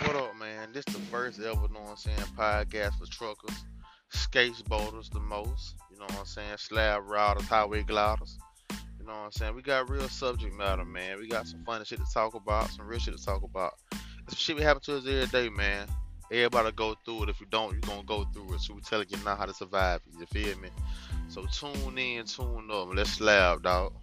What up, man? this the first ever, you know what I'm saying, podcast for truckers, skateboarders the most, you know what I'm saying, slab riders, highway gliders. You know what I'm saying? We got real subject matter, man. We got some funny shit to talk about, some real shit to talk about. Some shit we happen to us every day, man. Everybody go through it. If you don't, you're gonna go through it. So we telling you now how to survive. You feel me? So tune in, tune up. Let's slab, dog.